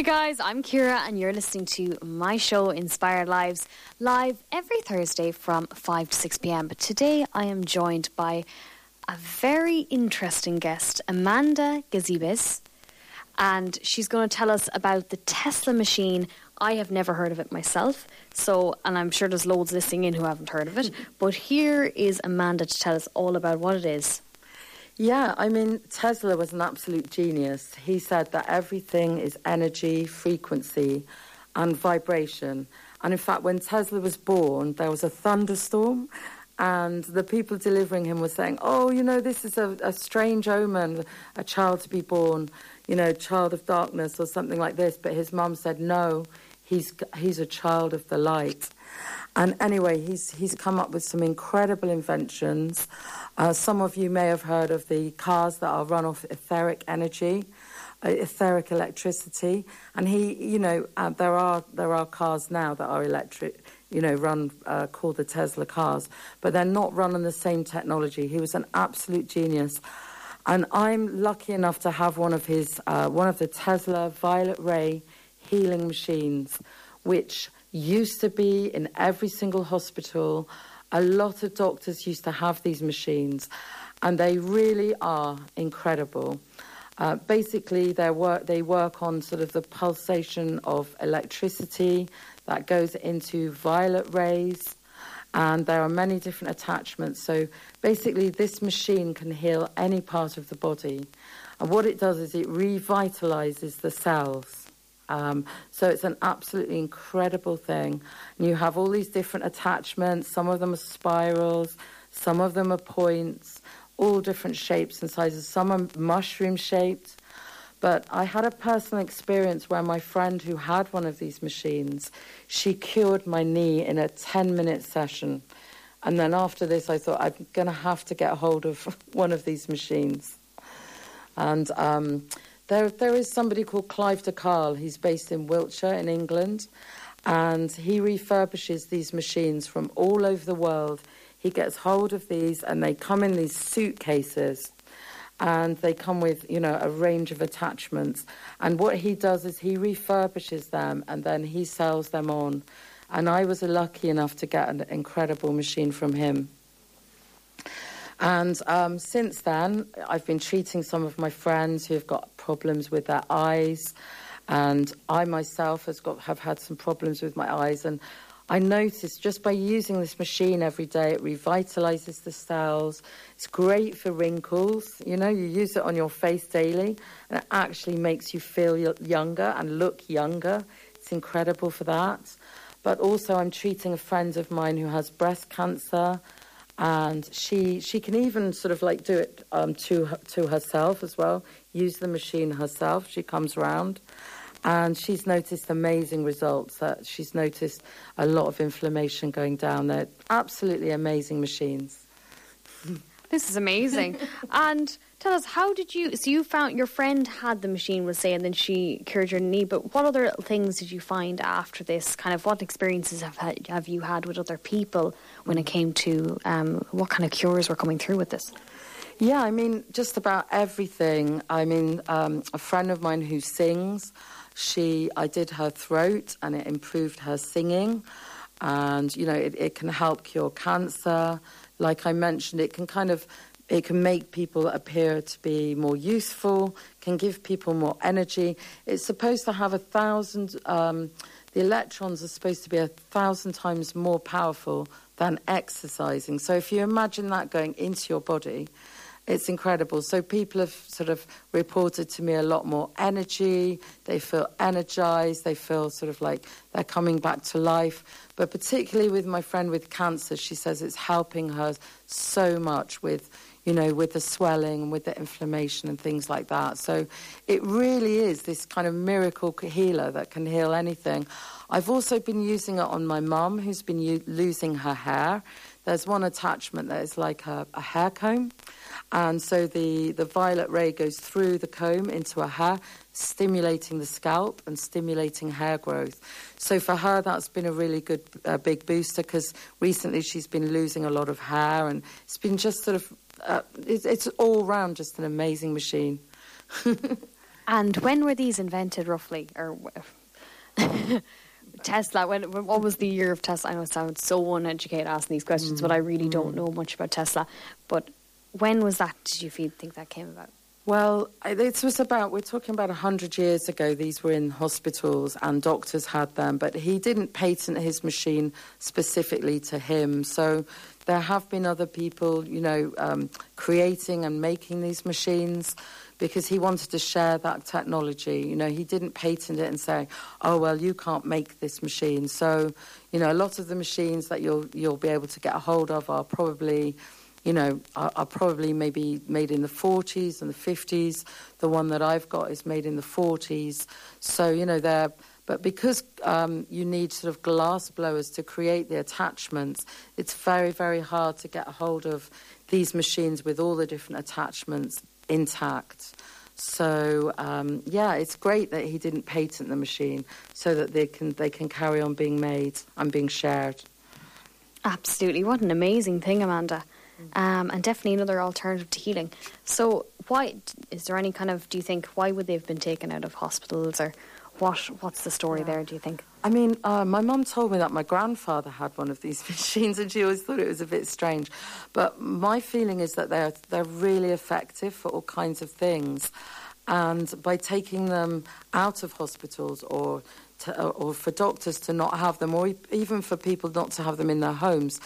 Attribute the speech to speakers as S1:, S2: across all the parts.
S1: Hey guys, I'm Ciara, and you're listening to my show, Inspired Lives, live every Thursday from 5 to 6 pm. But today I am joined by a very interesting guest, Amanda Gazidis, and she's going to tell us about the Tesla machine. I have never heard of it myself, so, and I'm sure there's loads listening in who haven't heard of it. But here is Amanda to tell us all about what it is.
S2: Yeah, I mean, Tesla was an absolute genius. He said that everything is energy, frequency, and vibration. And in fact, when Tesla was born, there was a thunderstorm, and the people delivering him were saying, Oh, you know, this is a, a strange omen, a child to be born, you know, child of darkness or something like this. But his mum said, No, he's, he's a child of the light. And anyway, he's, he's come up with some incredible inventions. Uh, some of you may have heard of the cars that are run off etheric energy, uh, etheric electricity. And he, you know, uh, there are there are cars now that are electric, you know, run uh, called the Tesla cars, but they're not run on the same technology. He was an absolute genius. And I'm lucky enough to have one of his, uh, one of the Tesla Violet Ray healing machines, which used to be in every single hospital. A lot of doctors used to have these machines, and they really are incredible. Uh, basically, work, they work on sort of the pulsation of electricity that goes into violet rays, and there are many different attachments. So basically, this machine can heal any part of the body. And what it does is it revitalizes the cells. Um, so it's an absolutely incredible thing. And you have all these different attachments. Some of them are spirals, some of them are points, all different shapes and sizes. Some are mushroom shaped. But I had a personal experience where my friend who had one of these machines, she cured my knee in a 10 minute session. And then after this, I thought I'm going to have to get hold of one of these machines. And um, there, there is somebody called Clive de Carle. He's based in Wiltshire in England, and he refurbishes these machines from all over the world. He gets hold of these, and they come in these suitcases, and they come with you know a range of attachments. And what he does is he refurbishes them, and then he sells them on. And I was lucky enough to get an incredible machine from him. And um, since then, I've been treating some of my friends who have got problems with their eyes. And I myself has got, have had some problems with my eyes. And I noticed just by using this machine every day, it revitalizes the cells. It's great for wrinkles. You know, you use it on your face daily, and it actually makes you feel younger and look younger. It's incredible for that. But also, I'm treating a friend of mine who has breast cancer and she she can even sort of like do it um, to to herself as well. Use the machine herself. She comes round, and she's noticed amazing results. That she's noticed a lot of inflammation going down. They're absolutely amazing machines.
S1: This is amazing. and tell us, how did you? So you found your friend had the machine, was saying, and then she cured your knee. But what other things did you find after this? Kind of what experiences have have you had with other people when it came to um, what kind of cures were coming through with this?
S2: Yeah, I mean, just about everything. I mean, um, a friend of mine who sings, she, I did her throat, and it improved her singing, and you know, it, it can help cure cancer like I mentioned, it can kind of it can make people appear to be more youthful, can give people more energy. It's supposed to have a thousand, um, the electrons are supposed to be a thousand times more powerful than exercising. So if you imagine that going into your body, it's incredible. So people have sort of reported to me a lot more energy. They feel energized. They feel sort of like they're coming back to life. But particularly with my friend with cancer, she says it's helping her so much with, you know, with the swelling and with the inflammation and things like that. So it really is this kind of miracle healer that can heal anything. I've also been using it on my mum who's been u- losing her hair. There's one attachment that is like a, a hair comb. And so the, the violet ray goes through the comb into a hair, stimulating the scalp and stimulating hair growth. So for her, that's been a really good uh, big booster because recently she's been losing a lot of hair and it's been just sort of, uh, it's, it's all round just an amazing machine.
S1: And when were these invented, roughly, or Tesla? When what was the year of Tesla? I know it sounds so uneducated asking these questions, mm. but I really mm. don't know much about Tesla. But when was that? Did you feel, think that came about?
S2: Well, this was about, we're talking about 100 years ago. These were in hospitals and doctors had them, but he didn't patent his machine specifically to him. So there have been other people, you know, um, creating and making these machines because he wanted to share that technology. You know, he didn't patent it and say, "Oh well, you can't make this machine." So, you know, a lot of the machines that you'll you'll be able to get a hold of are probably, you know, are, are probably maybe made in the 40s and the 50s. The one that I've got is made in the 40s. So, you know, they're but because um, you need sort of glass blowers to create the attachments, it's very, very hard to get a hold of these machines with all the different attachments intact. So um, yeah, it's great that he didn't patent the machine so that they can they can carry on being made and being shared.
S1: Absolutely, what an amazing thing, Amanda, um, and definitely another alternative to healing. So, why is there any kind of? Do you think why would they have been taken out of hospitals, or what? What's the story yeah. there? Do you think?
S2: I mean, uh, my mum told me that my grandfather had one of these machines, and she always thought it was a bit strange. But my feeling is that they're they're really effective for all kinds of things, and by taking them out of hospitals or to, or for doctors to not have them, or even for people not to have them in their homes.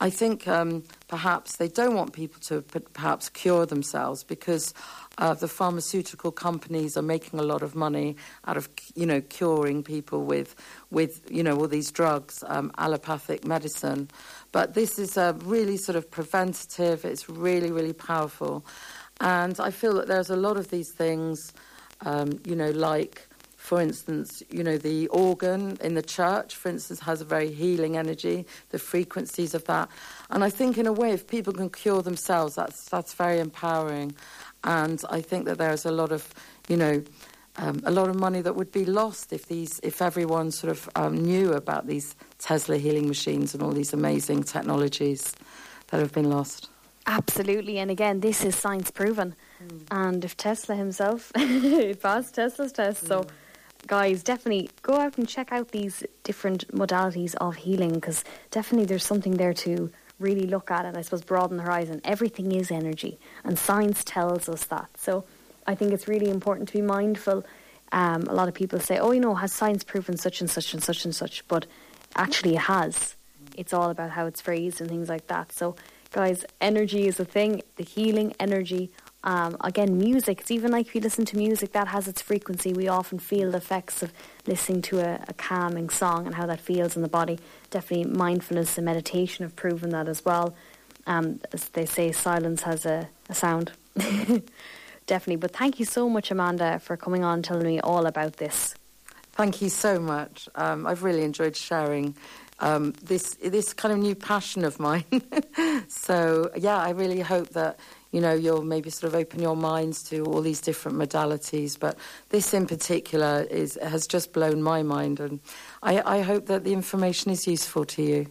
S2: I think um, perhaps they don't want people to perhaps cure themselves because uh, the pharmaceutical companies are making a lot of money out of, you know, curing people with, with you know, all these drugs, um, allopathic medicine. But this is a really sort of preventative. It's really, really powerful. And I feel that there's a lot of these things, um, you know, like for instance, you know, the organ in the church, for instance, has a very healing energy, the frequencies of that. And I think, in a way, if people can cure themselves, that's, that's very empowering. And I think that there's a lot of, you know, um, a lot of money that would be lost if these, if everyone sort of um, knew about these Tesla healing machines and all these amazing technologies that have been lost.
S1: Absolutely, and again, this is science proven. Mm. And if Tesla himself passed Tesla's test, mm. so guys, definitely go out and check out these different modalities of healing because definitely there's something there to really look at and I suppose, broaden the horizon. Everything is energy, and science tells us that. So I think it's really important to be mindful. Um, a lot of people say, oh, you know, has science proven such and such and such and such? But actually, it has. It's all about how it's phrased and things like that. So, guys, energy is a thing, the healing energy um, again, music, it's even like if you listen to music that has its frequency, we often feel the effects of listening to a, a calming song and how that feels in the body. Definitely mindfulness and meditation have proven that as well. Um, as they say, silence has a, a sound. Definitely. But thank you so much, Amanda, for coming on and telling me all about this.
S2: Thank you so much. Um, I've really enjoyed sharing um, this this kind of new passion of mine. so yeah, I really hope that you know, you'll maybe sort of open your minds to all these different modalities. But this in particular is has just blown my mind, and I, I hope that the information is useful to you.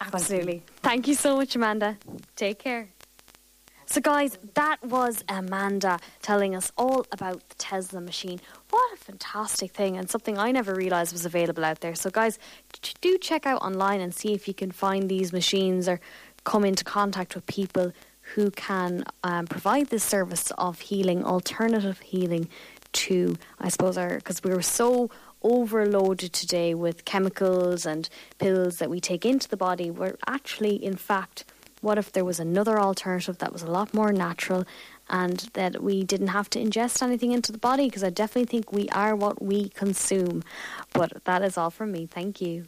S1: Absolutely. Thank you. Thank you so much, Amanda. Take care. So, guys, that was Amanda telling us all about the Tesla machine. What a fantastic thing, and something I never realised was available out there. So, guys, do check out online and see if you can find these machines or come into contact with people who can um, provide this service of healing, alternative healing to, I suppose, our because we were so overloaded today with chemicals and pills that we take into the body. We're actually, in fact, what if there was another alternative that was a lot more natural and that we didn't have to ingest anything into the body? Because I definitely think we are what we consume. But that is all from me. Thank you.